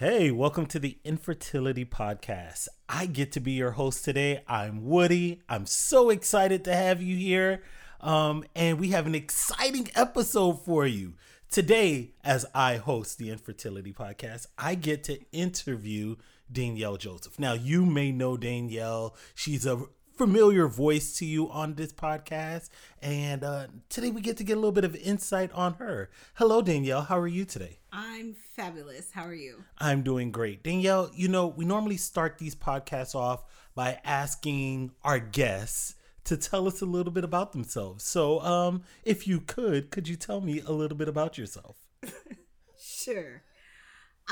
Hey, welcome to the Infertility Podcast. I get to be your host today. I'm Woody. I'm so excited to have you here. Um, and we have an exciting episode for you. Today, as I host the Infertility Podcast, I get to interview Danielle Joseph. Now, you may know Danielle. She's a familiar voice to you on this podcast. And uh, today we get to get a little bit of insight on her. Hello, Danielle. How are you today? I'm fabulous. How are you? I'm doing great. Danielle, you know, we normally start these podcasts off by asking our guests to tell us a little bit about themselves. So, um, if you could, could you tell me a little bit about yourself? sure.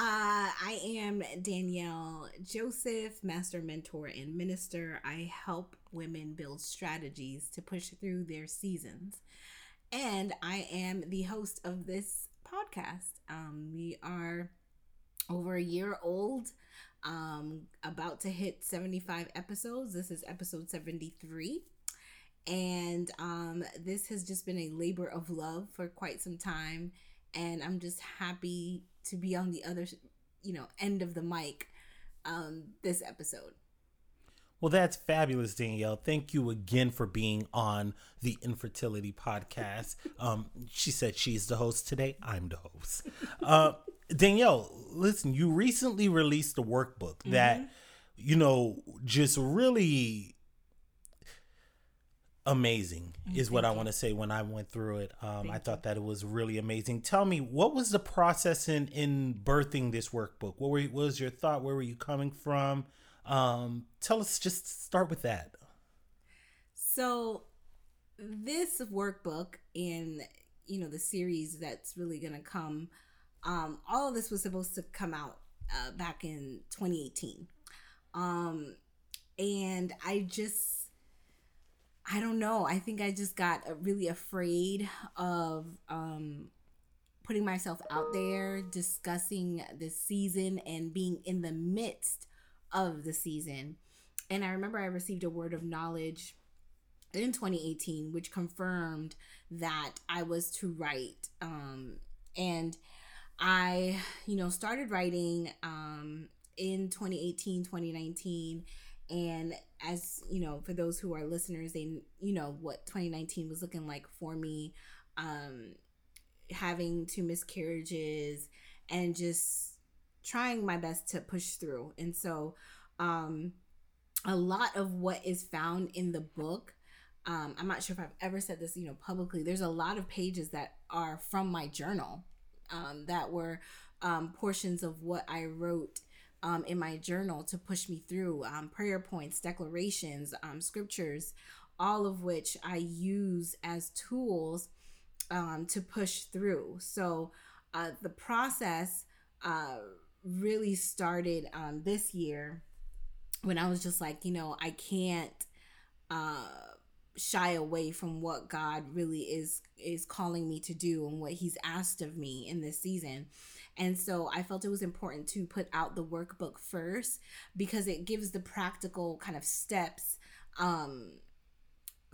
Uh, I am Danielle Joseph, master mentor and minister. I help women build strategies to push through their seasons. And I am the host of this podcast. Um, we are over a year old, um, about to hit 75 episodes. This is episode 73. And um, this has just been a labor of love for quite some time. And I'm just happy to be on the other, you know, end of the mic um, this episode. Well, that's fabulous, Danielle. Thank you again for being on the Infertility Podcast. Um, she said she's the host today. I'm the host. Uh, Danielle, listen, you recently released a workbook mm-hmm. that, you know, just really amazing mm, is what I want to say when I went through it. Um, I thought that it was really amazing. Tell me, what was the process in in birthing this workbook? What, were, what was your thought? Where were you coming from? Um, tell us, just start with that. So, this workbook in you know the series that's really gonna come, um, all of this was supposed to come out uh, back in 2018, um, and I just I don't know. I think I just got uh, really afraid of um, putting myself out there, discussing this season, and being in the midst of the season. And I remember I received a word of knowledge in 2018, which confirmed that I was to write. Um, and I, you know, started writing um, in 2018, 2019 and as you know for those who are listeners they you know what 2019 was looking like for me um having two miscarriages and just trying my best to push through and so um a lot of what is found in the book um i'm not sure if i've ever said this you know publicly there's a lot of pages that are from my journal um that were um portions of what i wrote um, in my journal to push me through um, prayer points, declarations, um, scriptures, all of which I use as tools to push through. So uh, the process uh, really started um, this year when I was just like, you know, I can't. Uh, shy away from what God really is is calling me to do and what he's asked of me in this season. And so I felt it was important to put out the workbook first because it gives the practical kind of steps um,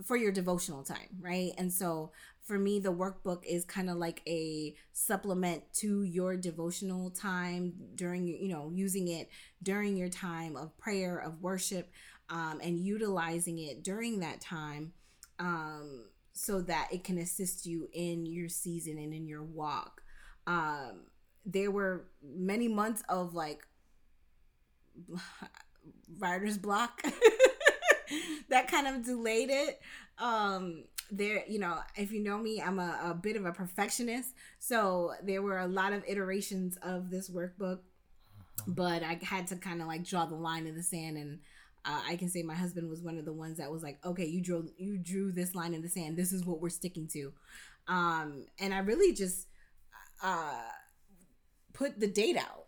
for your devotional time, right? And so for me, the workbook is kind of like a supplement to your devotional time during, you know, using it during your time of prayer, of worship, um, and utilizing it during that time um, so that it can assist you in your season and in your walk. Um, there were many months of like writer's block that kind of delayed it um there you know if you know me i'm a, a bit of a perfectionist. So there were a lot of iterations of this workbook but i had to kind of like draw the line in the sand and uh, i can say my husband was one of the ones that was like okay you drew you drew this line in the sand. This is what we're sticking to. Um and i really just uh put the date out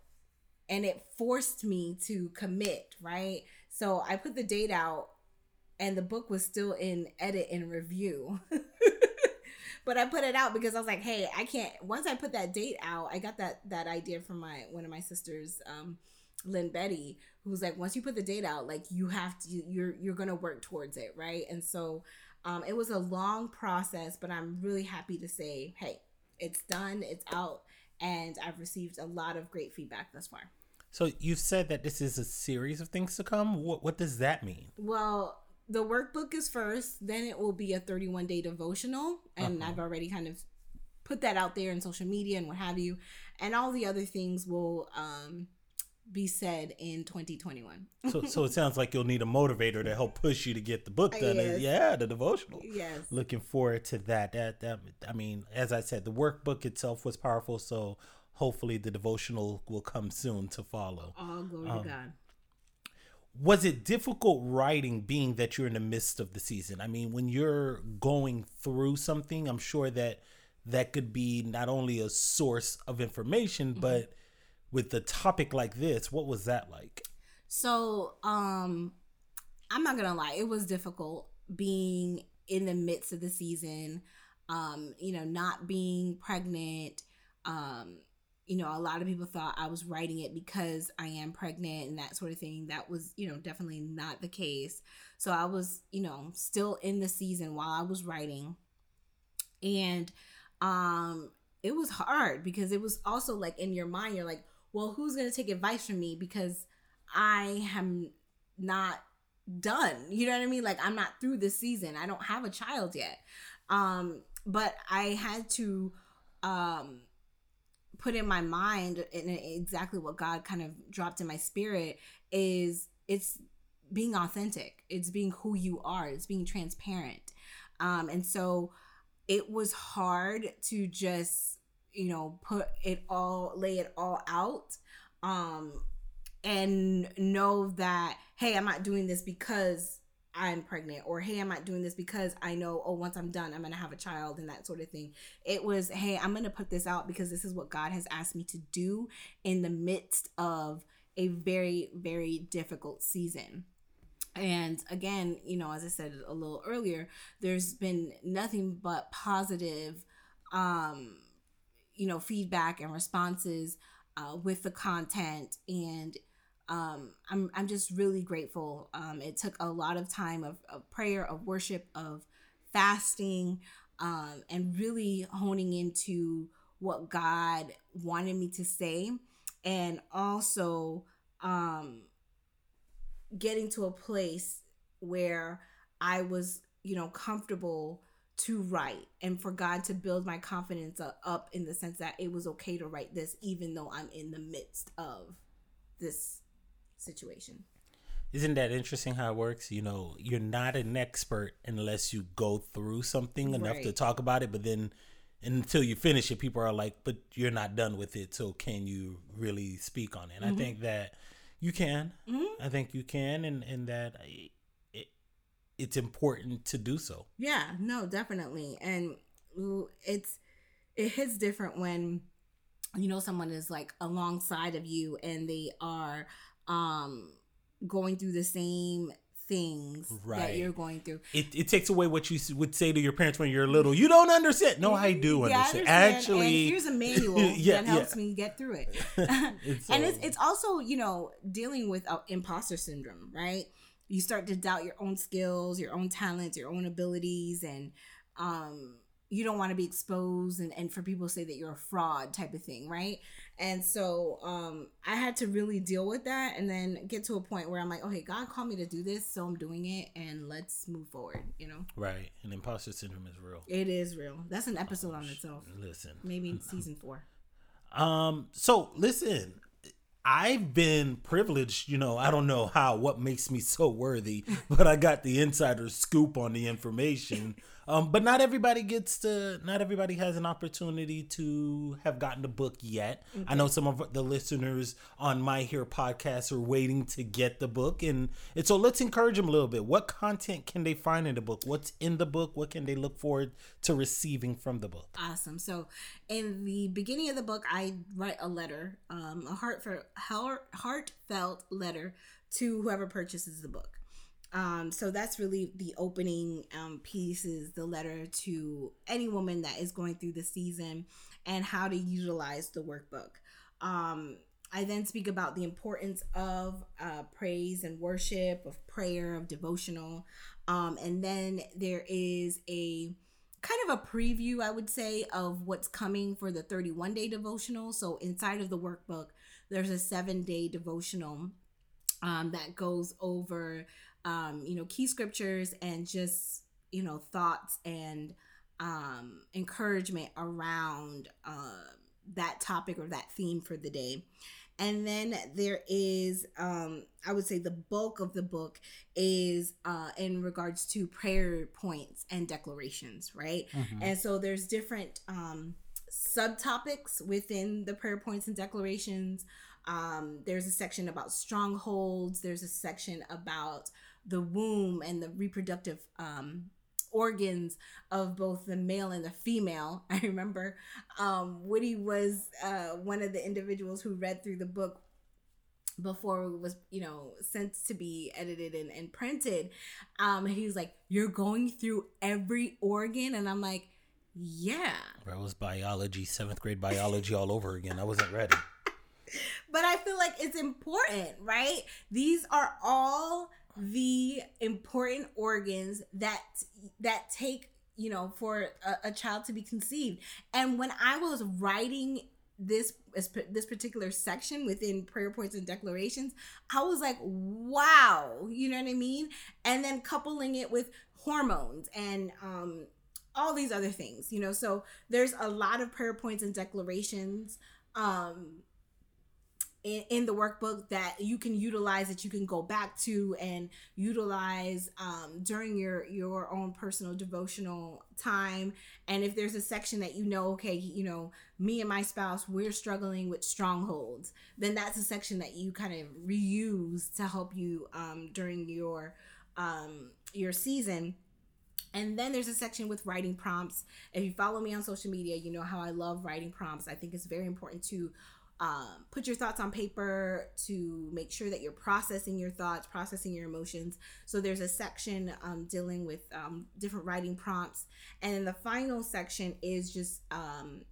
and it forced me to commit, right? So I put the date out and the book was still in edit and review. but I put it out because I was like, hey, I can't once I put that date out, I got that that idea from my one of my sisters, um, Lynn Betty, who was like, once you put the date out, like you have to you're you're gonna work towards it, right? And so um, it was a long process, but I'm really happy to say, hey, it's done, it's out, and I've received a lot of great feedback thus far. So you've said that this is a series of things to come. What what does that mean? Well, the workbook is first, then it will be a 31 day devotional, and Uh-huh. I've already kind of put that out there in social media and what have you, and all the other things will um, be said in 2021. So so it sounds like you'll need a motivator to help push you to get the book done. Yes. Yeah, the devotional. Yes. Looking forward to that. That that I mean, as I said, the workbook itself was powerful. So hopefully the devotional will come soon to follow. All glory Um, to God. Was it difficult writing being that you're in the midst of the season i mean when you're going through something i'm sure that that could be not only a source of information but with the topic like this what was that like So, um, I'm not gonna lie, it was difficult being in the midst of the season. Um, you know, not being pregnant. Um, you know, a lot of people thought I was writing it because I am pregnant and that sort of thing. That was, you know, definitely not the case. So I was, you know, still in the season while I was writing. And um it was hard because it was also like in your mind, you're like, well, who's gonna take advice from me? Because I am not done. You know what I mean? Like I'm not through this season. I don't have a child yet. Um, but I had to um put in my mind and exactly what God kind of dropped in my spirit is it's being authentic. It's being who you are. It's being transparent. Um, and so it was hard to just, you know, put it all, lay it all out. Um, and know that hey i'm not doing this because i'm pregnant or hey i'm not doing this because i know oh once i'm done i'm gonna have a child and that sort of thing. It was hey i'm gonna put this out because this is what god has asked me to do in the midst of a very very difficult season. And again you know as i said a little earlier there's been nothing but positive um you know feedback and responses uh, with the content and um, I'm, I'm just really grateful. Um, it took a lot of time of, of prayer of worship of fasting um, and really honing into what god wanted me to say. And also um, getting to a place where i was you know comfortable to write and for God to build my confidence up in the sense that it was okay to write this even though I'm in the midst of this situation. isn't that interesting how it works you know you're not an expert unless you go through something enough to talk about it but then until you finish it people are like but you're not done with it so can you really speak on it and i think that you can Mhm. i think you can and and that it, it's important to do so Yeah, no, definitely. And it's it hits different when you know someone is like alongside of you and they are um going through the same things that you're going through. it, it takes away what you would say to your parents when you're little you don't understand no i do Yeah, I understand, understand. actually and here's a manual Yeah, that helps yeah. me get through it. It's, and it's it's also you know dealing with uh, imposter syndrome, right? You start to doubt your own skills, your own talents, your own abilities, and um, you don't want to be exposed and, and for people to say that you're a fraud type of thing, right? And so um, I had to really deal with that and then get to a point where I'm like, okay, God called me to do this, so I'm doing it, and let's move forward. You know, right and imposter syndrome is real it is real. That's an episode on itself. listen Maybe in season four. Um, so listen, I've been privileged, you know, I don't know how, what makes me so worthy, but I got the insider scoop on the information Um, but not everybody gets to. Not everybody has an opportunity to have gotten the book yet. Okay. I know some of the listeners on my here podcast are waiting to get the book, and and so let's encourage them a little bit. What content can they find in the book? What's in the book? What can they look forward to receiving from the book? Awesome. So in the beginning of the book, I write a letter, um, a heartfelt, heartfelt letter to whoever purchases the book. Um, so that's really the opening um, piece is the letter to any woman that is going through the season and how to utilize the workbook. Um, I then speak about the importance of uh, praise and worship, of prayer, of devotional. Um, and then there is a kind of a preview, I would say, of what's coming for the 31 day devotional. So inside of the workbook, there's a seven day devotional um, that goes over um, you know, key scriptures and just, you know, thoughts and um, encouragement around uh, that topic or that theme for the day. And then there is, um, I would say, the bulk of the book is uh, in regards to prayer points and declarations, right? Mm-hmm. And so there's different um, subtopics within the prayer points and declarations. Um, there's a section about strongholds. There's a section about the womb and the reproductive um, organs of both the male and the female. I remember um, Woody was uh, one of the individuals who read through the book before it was you know sent to be edited and, and printed. Um he was like you're going through every organ? And i'm like yeah. That was biology seventh grade biology all over again. I wasn't ready. But i feel like it's important right? These are all the important organs that that take you know for a, a, child to be conceived. And when i was writing this this particular section within prayer points and declarations i was like wow you know what i mean? And then coupling it with hormones and um all these other things you know? So there's a lot of prayer points and declarations um in, the workbook that you can utilize that you can go back to and utilize um, during your your own personal devotional time and if there's a section that you know okay you know me and my spouse we're struggling with strongholds then that's a section that you kind of reuse to help you um, during your um, your season and then there's a section with writing prompts. If you follow me on social media, you know how I love writing prompts. I think it's very important to um, put your thoughts on paper to make sure that you're processing your thoughts, processing your emotions. So there's a section um, dealing with um, different writing prompts. And then the final section is just um,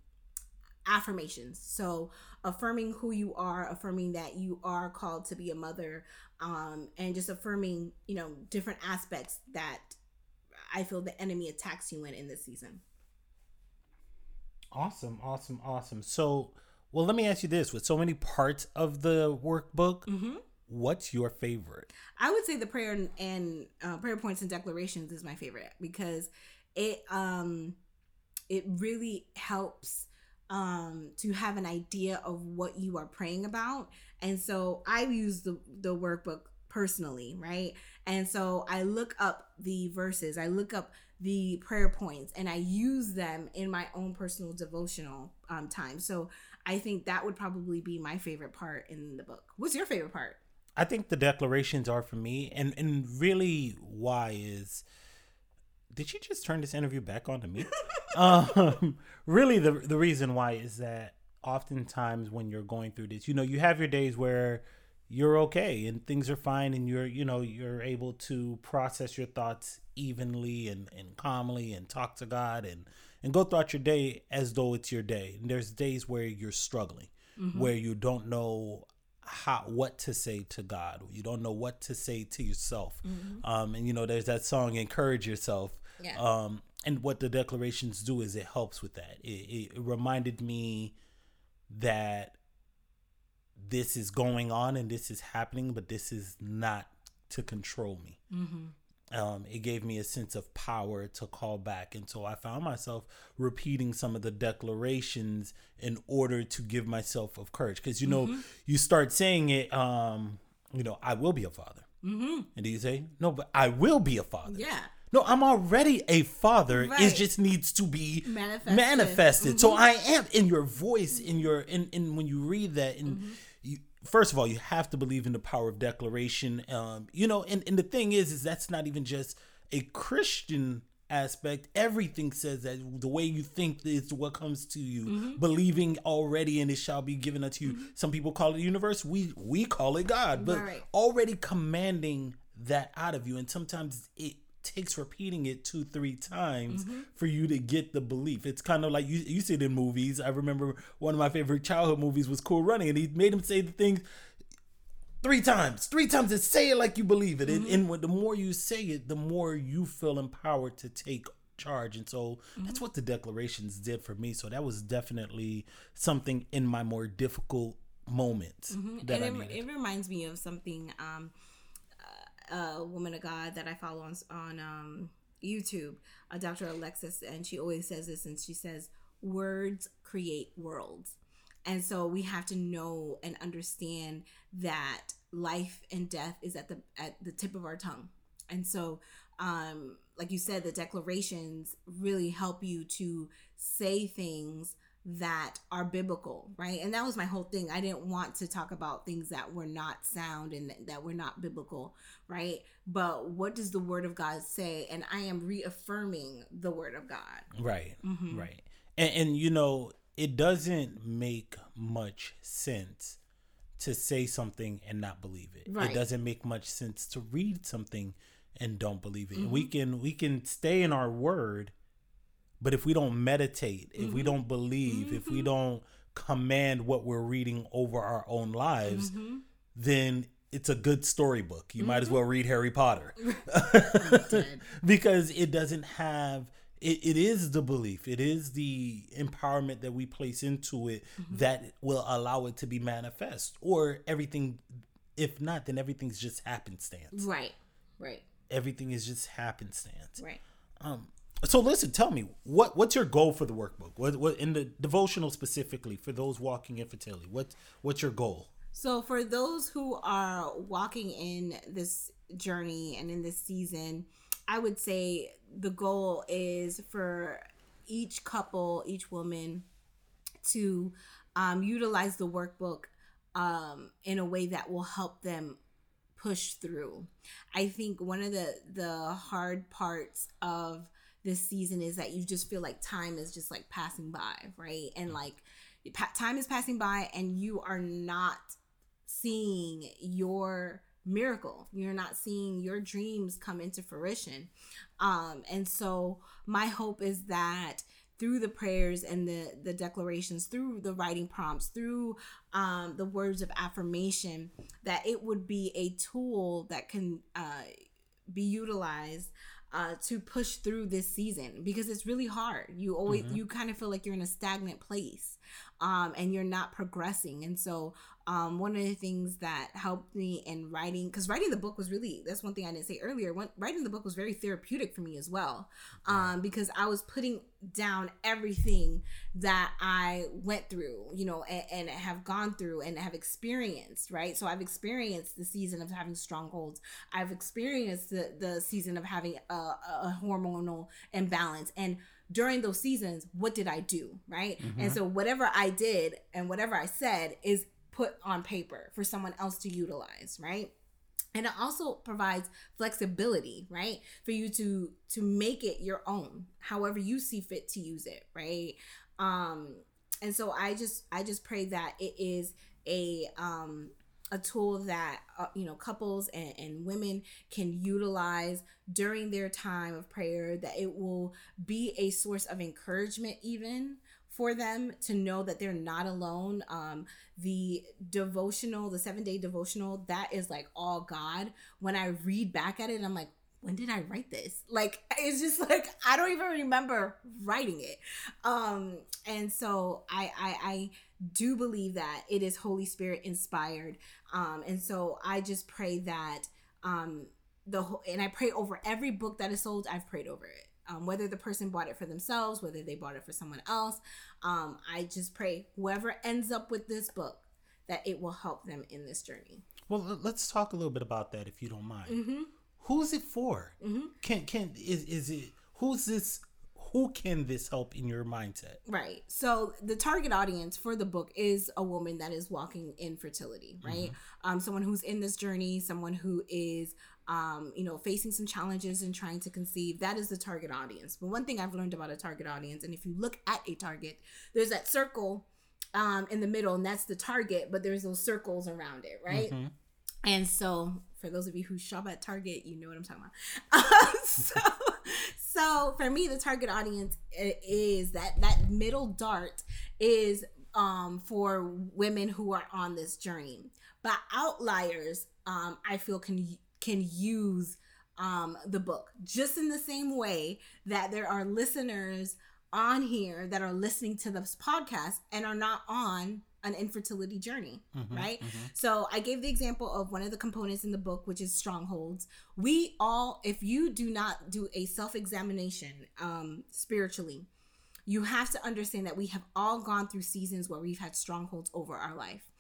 affirmations. So affirming who you are, affirming that you are called to be a mother, um, and just affirming, you know, different aspects that I feel the enemy attacks you in in this season. Awesome, awesome, awesome. So, well, let me ask you this: with so many parts of the workbook, mm-hmm. what's your favorite? I would say the prayer and, uh, prayer points and declarations is my favorite because it um it really helps um to have an idea of what you are praying about and so i use the the workbook personally right and so i look up the verses i look up the prayer points and i use them in my own personal devotional um time so I think that would probably be my favorite part in the book. What's your favorite part? I think the declarations are for me, and and really why is. Did you just turn this interview back on to me? um, really, the the reason why is that oftentimes when you're going through this, you know, you have your days where you're okay and things are fine and you're you know you're able to process your thoughts evenly and, and calmly and talk to god and and go throughout your day as though it's your day. And there's days where you're struggling, mm-hmm. where you don't know how what to say to God. You don't know what to say to yourself. Mm-hmm. Um, and you know, there's that song "Encourage Yourself." Yeah. Um, and what the declarations do is it helps with that. It, it reminded me that this is going on and this is happening, but this is not to control me. Mm-hmm um, it gave me a sense of power to call back. And so I found myself repeating some of the declarations in order to give myself of courage. Because, you know, mm-hmm. you start saying it, um, you know, I will be a father. Mm-hmm. And do you say, no, but I will be a father. Yeah. no, I'm already a father. Right. It just needs to be Manifested. manifested. So I am in your voice, in your in, in when you read that, and Mm-hmm. First of all you have to believe in the power of declaration. Um, you know, and, and the thing is, is that's not even just a Christian aspect. Everything says that the way you think is what comes to you. Mm-hmm. Believing already, and it shall be given unto you. Some people call it the universe. We we call it God, but Right. already commanding that out of you, and sometimes it takes repeating it two three times Mm-hmm. for you to get the belief. It's kind of like you, you see it in movies. I remember one of my favorite childhood movies was cool running and he made him say the thing three times three times and say it like you believe it. And, and when, the more you say it the more you feel empowered to take charge. And so that's what the declarations did for me. So that was definitely something in my more difficult moments that and it, it reminds me of something um a woman of god that i follow on on um youtube uh, dr alexis and she always says this and she says words create worlds. And so we have to know and understand that life and death is at the at the tip of our tongue. And so um like you said the declarations really help you to say things that are biblical right and that was my whole thing i didn't want to talk about things that were not sound and that were not biblical right but what does the word of god say and i am reaffirming the word of god Right, Mm-hmm. right. And, and you know, it doesn't make much sense to say something and not believe it. Right. It doesn't make much sense to read something and don't believe it. Mm-hmm. We can we can stay in our word, but if we don't meditate, if Mm-hmm. we don't believe, if we don't command what we're reading over our own lives, Mm-hmm. then it's a good storybook. You might as well read Harry Potter. because it doesn't have it, it is the belief it is the empowerment that we place into it Mm-hmm. that will allow it to be manifest or everything if not then everything's just happenstance right right everything is just happenstance right um so listen tell me what what's your goal for the workbook what, what in the devotional specifically for those walking infertility what what's your goal So, for those who are walking in this journey and in this season, I would say the goal is for each couple, each woman to um, utilize the workbook um, in a way that will help them push through. I think one of the the hard parts of this season is that you just feel like time is just like passing by, right? And like pa- time is passing by and you are not seeing your miracle. You're not seeing your dreams come into fruition. Um and so my hope is that through the prayers and the the declarations through the writing prompts through um the words of affirmation that it would be a tool that can uh be utilized uh, to push through this season because it's really hard. You always you kind of feel like you're in a stagnant place, um, and you're not progressing. And so, um, one of the things that helped me in writing, because writing the book was really that's one thing I didn't say earlier. When, writing the book was very therapeutic for me as well, um, because I was putting down everything that I went through, you know, and, and have gone through and have experienced. Right, so I've experienced the season of having strongholds. I've experienced the the season of having a, a hormonal imbalance and during those seasons what did i do right and so whatever i did and whatever i said is put on paper for someone else to utilize right? And it also provides flexibility right? For you to to make it your own however you see fit to use it right? Um and so i just i just pray that it is a um a tool that uh, you know couples and, and women can utilize during their time of prayer that it will be a source of encouragement even for them to know that they're not alone. Um the devotional the seven day devotional that is like all god. When i read back at it i'm like when did i write this? Like it's just like i don't even remember writing it. Um and so i i i do believe that it is holy spirit inspired. Um and so i just pray that um the whole and i pray over every book that is sold i've prayed over it um, whether the person bought it for themselves whether they bought it for someone else um i just pray whoever ends up with this book that it will help them in this journey well let's talk a little bit about that if you don't mind mm-hmm. who's it for? Can can is is it who's this? Who can this help in your mindset? Right. So the target audience for the book is a woman that is walking in fertility, right? Um, someone who's in this journey, someone who is, um, you know, facing some challenges and trying to conceive. That is the target audience. But one thing I've learned about a target audience, and if you look at a target, there's that circle um, in the middle, and that's the target, but there's those circles around it, right? Mhm. And so, for those of you who shop at Target, you know what I'm talking about. so, so for me, the target audience is that that middle dart is um, for women who are on this journey. But outliers, um, I feel can can use um, the book just in the same way that there are listeners on here that are listening to this podcast and are not on an infertility journey, Mhm, right? mhm. So I gave the example of one of the components in the book, which is strongholds. We all, if you do not do a self examination um, spiritually, you have to understand that we have all gone through seasons where we've had strongholds over our life.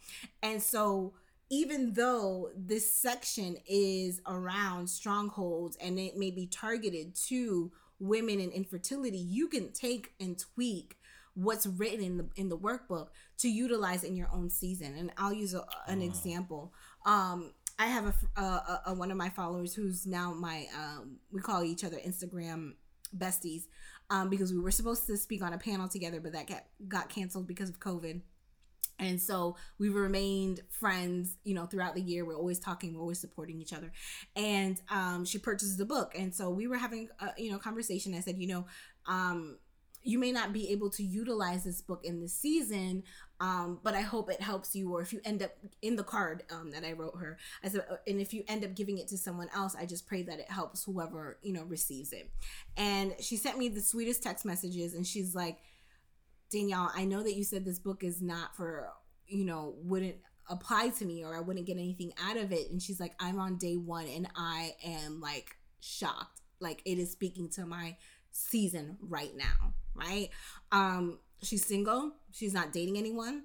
And so, even though this section is around strongholds and it may be targeted to women and infertility, you can take and tweak what's written in the in the workbook to utilize in your own season. And I'll use a, an Oh. example. Um, I have a one of my followers who's now my um, we call each other Instagram besties um, because we were supposed to speak on a panel together, but that got got canceled because of COVID. And so we've remained friends, you know, throughout the year. We're always talking, we're always supporting each other. And um, she purchased the book, and so we were having, a, you know, conversation. I said, you know, um, you may not be able to utilize this book in this season, um, but I hope it helps you. Or if you end up in the card um, that I wrote her, I said, uh, and if you end up giving it to someone else, I just pray that it helps whoever you know receives it. And she sent me the sweetest text messages, and she's like, Danielle, I know that you said this book is not for, you know, wouldn't apply to me or I wouldn't get anything out of it. And she's like, I'm on day one and I am like shocked. Like it is speaking to my season right now, right? Um, she's single, she's not dating anyone.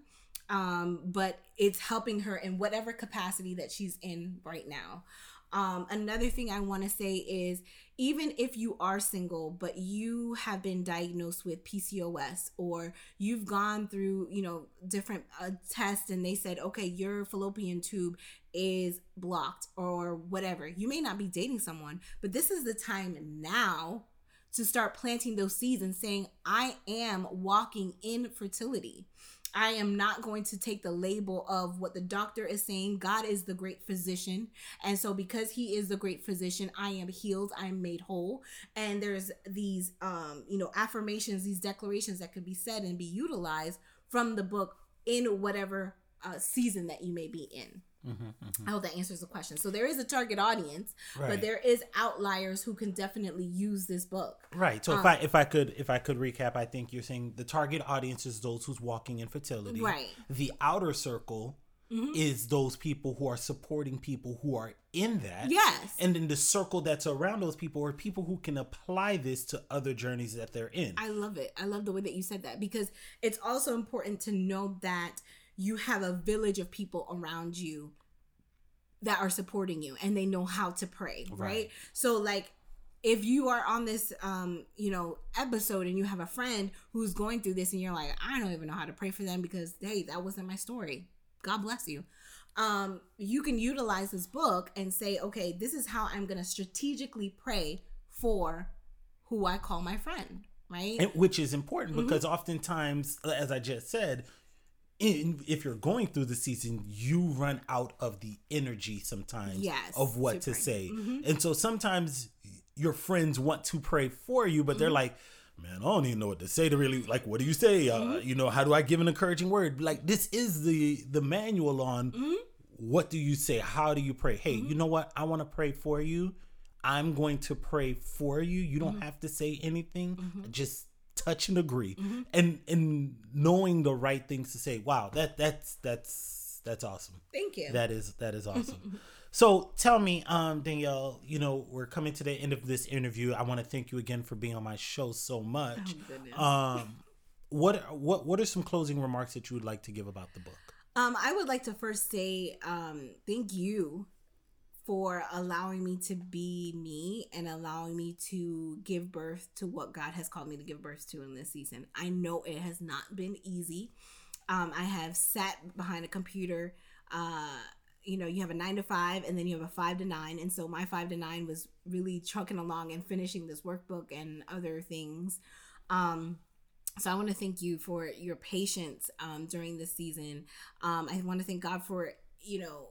Um, but it's helping her in whatever capacity that she's in right now. Um, another thing I want to say is even if you are single, but you have been diagnosed with PCOS or you've gone through, you know, different uh, tests and they said, okay, your fallopian tube is blocked or whatever, you may not be dating someone, but this is the time now to start planting those seeds and saying, I am walking in fertility. I am not going to take the label of what the doctor is saying. God is the great physician. And so because he is the great physician, I am healed, I am made whole. And there's these um, you know, affirmations, these declarations that could be said and be utilized from the book in whatever uh, season that you may be in. Mhm, mhm. I hope that answers the question. So there is a target audience, Right. but there is outliers who can definitely use this book. Right. So if Um, I if I could if I could recap, I think you're saying the target audience is those who's walking in fertility. Right. The outer circle Mhm. is those people who are supporting people who are in that. Yes. And then the circle that's around those people are people who can apply this to other journeys that they're in. I love it. I love the way that you said that because it's also important to know that you have a village of people around you that are supporting you and they know how to pray, right? Right. So like if you are on this um, you know, episode and you have a friend who's going through this and you're like, I don't even know how to pray for them because hey, that wasn't my story. God bless you. Um, you can utilize this book and say, okay, this is how I'm gonna strategically pray for who I call my friend, right? And- which is important Mm-hmm. because oftentimes, as I just said, in, if you're going through the season, you run out of the energy sometimes Yes, of what to to say. Mhm. And so sometimes your friends want to pray for you, but they're Mm-hmm. like, man, I don't even know what to say to really like what do you say? Uh, Mm-hmm. you know, how do I give an encouraging word? Like this is the the manual on Mm-hmm. what do you say? How do you pray? Hey, you know what? I want to pray for you. I'm going to pray for you. You don't Mm-hmm. have to say anything. Just touch and agree. Mm-hmm. And and knowing the right things to say. Wow, that that's that's that's awesome. Thank you. That is that is awesome. so tell me, um, Danielle, you know, we're coming to the end of this interview. I want to thank you again for being on my show so much. Oh. Um what what what are some closing remarks that you would like to give about the book? Um, I would like to first say um, thank you for allowing me to be me and allowing me to give birth to what God has called me to give birth to in this season. I know it has not been easy. Um, I have sat behind a computer. Uh, you know, you have a nine to five and then you have a five to nine. And so my five to nine was really trucking along and finishing this workbook and other things. Um, so I want to thank you for your patience um, during this season. Um, I want to thank God for, you know,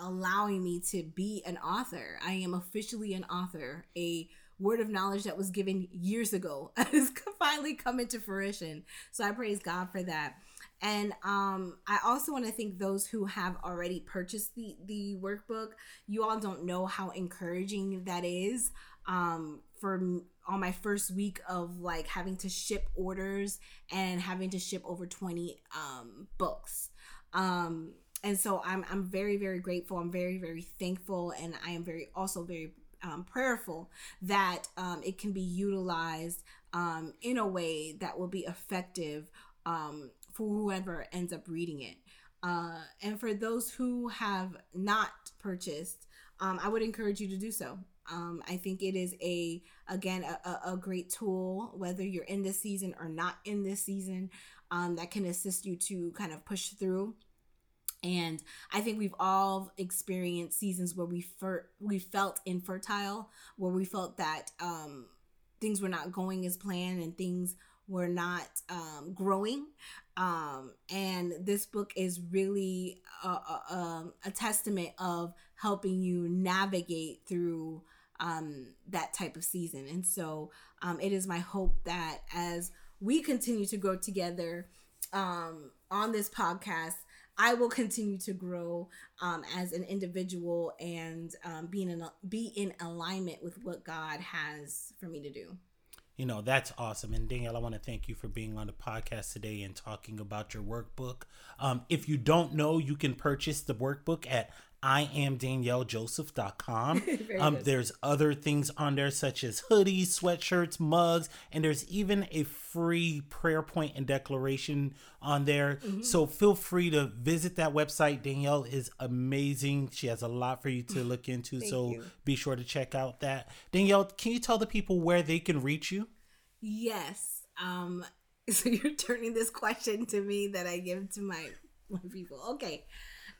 allowing me to be an author. I am officially an author. A word of knowledge that was given years ago has finally come into fruition. So I praise God for that. And um, I also want to thank those who have already purchased the the workbook. You all don't know how encouraging that is. Um, for on my first week of like having to ship orders and having to ship over 20 um, books. Um, and so I'm I'm very very grateful. I'm very very thankful, and I am very also very um, prayerful that um, it can be utilized um, in a way that will be effective um, for whoever ends up reading it. Uh, and for those who have not purchased, um, I would encourage you to do so. Um, I think it is a again a, a, great tool whether you're in this season or not in this season um, that can assist you to kind of push through and I think we've all experienced seasons where we fer- we felt infertile, where we felt that um, things were not going as planned and things were not um, growing. Um, and this book is really a, a, um, a, testament of helping you navigate through um, that type of season. And so um, it is my hope that as we continue to grow together on this podcast, I will continue to grow um, as an individual and um, in be in alignment with what God has for me to do. You know, that's awesome. And Danielle, I want to thank you for being on the podcast today and talking about your workbook. Um, if you don't know, you can purchase the workbook at I am DanielleJoseph.com. um, there's other things on there such as hoodies, sweatshirts, mugs, and there's even a free prayer point and declaration on there. Mm-hmm. So feel free to visit that website. Danielle is amazing. She has a lot for you to look into. so you. be sure to check out that. Danielle, can you tell the people where they can reach you? Yes. Um, so you're turning this question to me that I give to my, my people. Okay.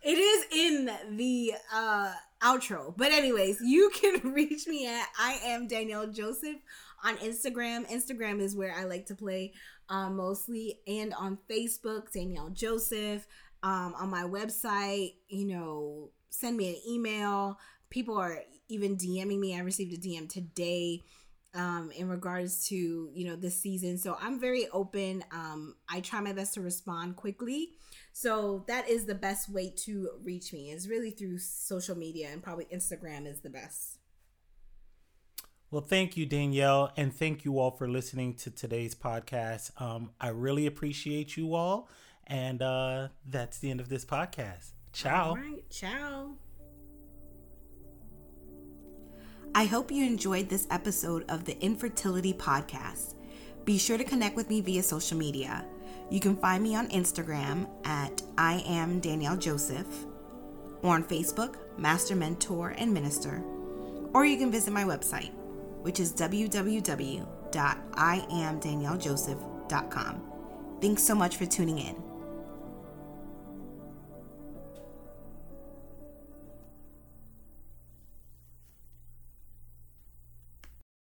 It is in the uh, outro. But anyways, you can reach me at I am Danielle Joseph on Instagram. Instagram is where I like to play um, mostly, and on Facebook, Danielle Joseph. Um, on my website, you know, send me an email. People are even DMing me. I received a DM today um, in regards to you know this season, so I'm very open. Um, I try my best to respond quickly. So that is the best way to reach me is really through social media and probably Instagram is the best. Well, thank you, Danielle, and thank you all for listening to today's podcast. Um, I really appreciate you all, and uh, that's the end of this podcast. Ciao. All right, ciao. I hope you enjoyed this episode of the Infertility Podcast. Be sure to connect with me via social media. You can find me on Instagram at I am Danielle Joseph, or on Facebook, Master Mentor and Minister, or you can visit my website, which is www.iamdaniellejoseph.com. Thanks so much for tuning in.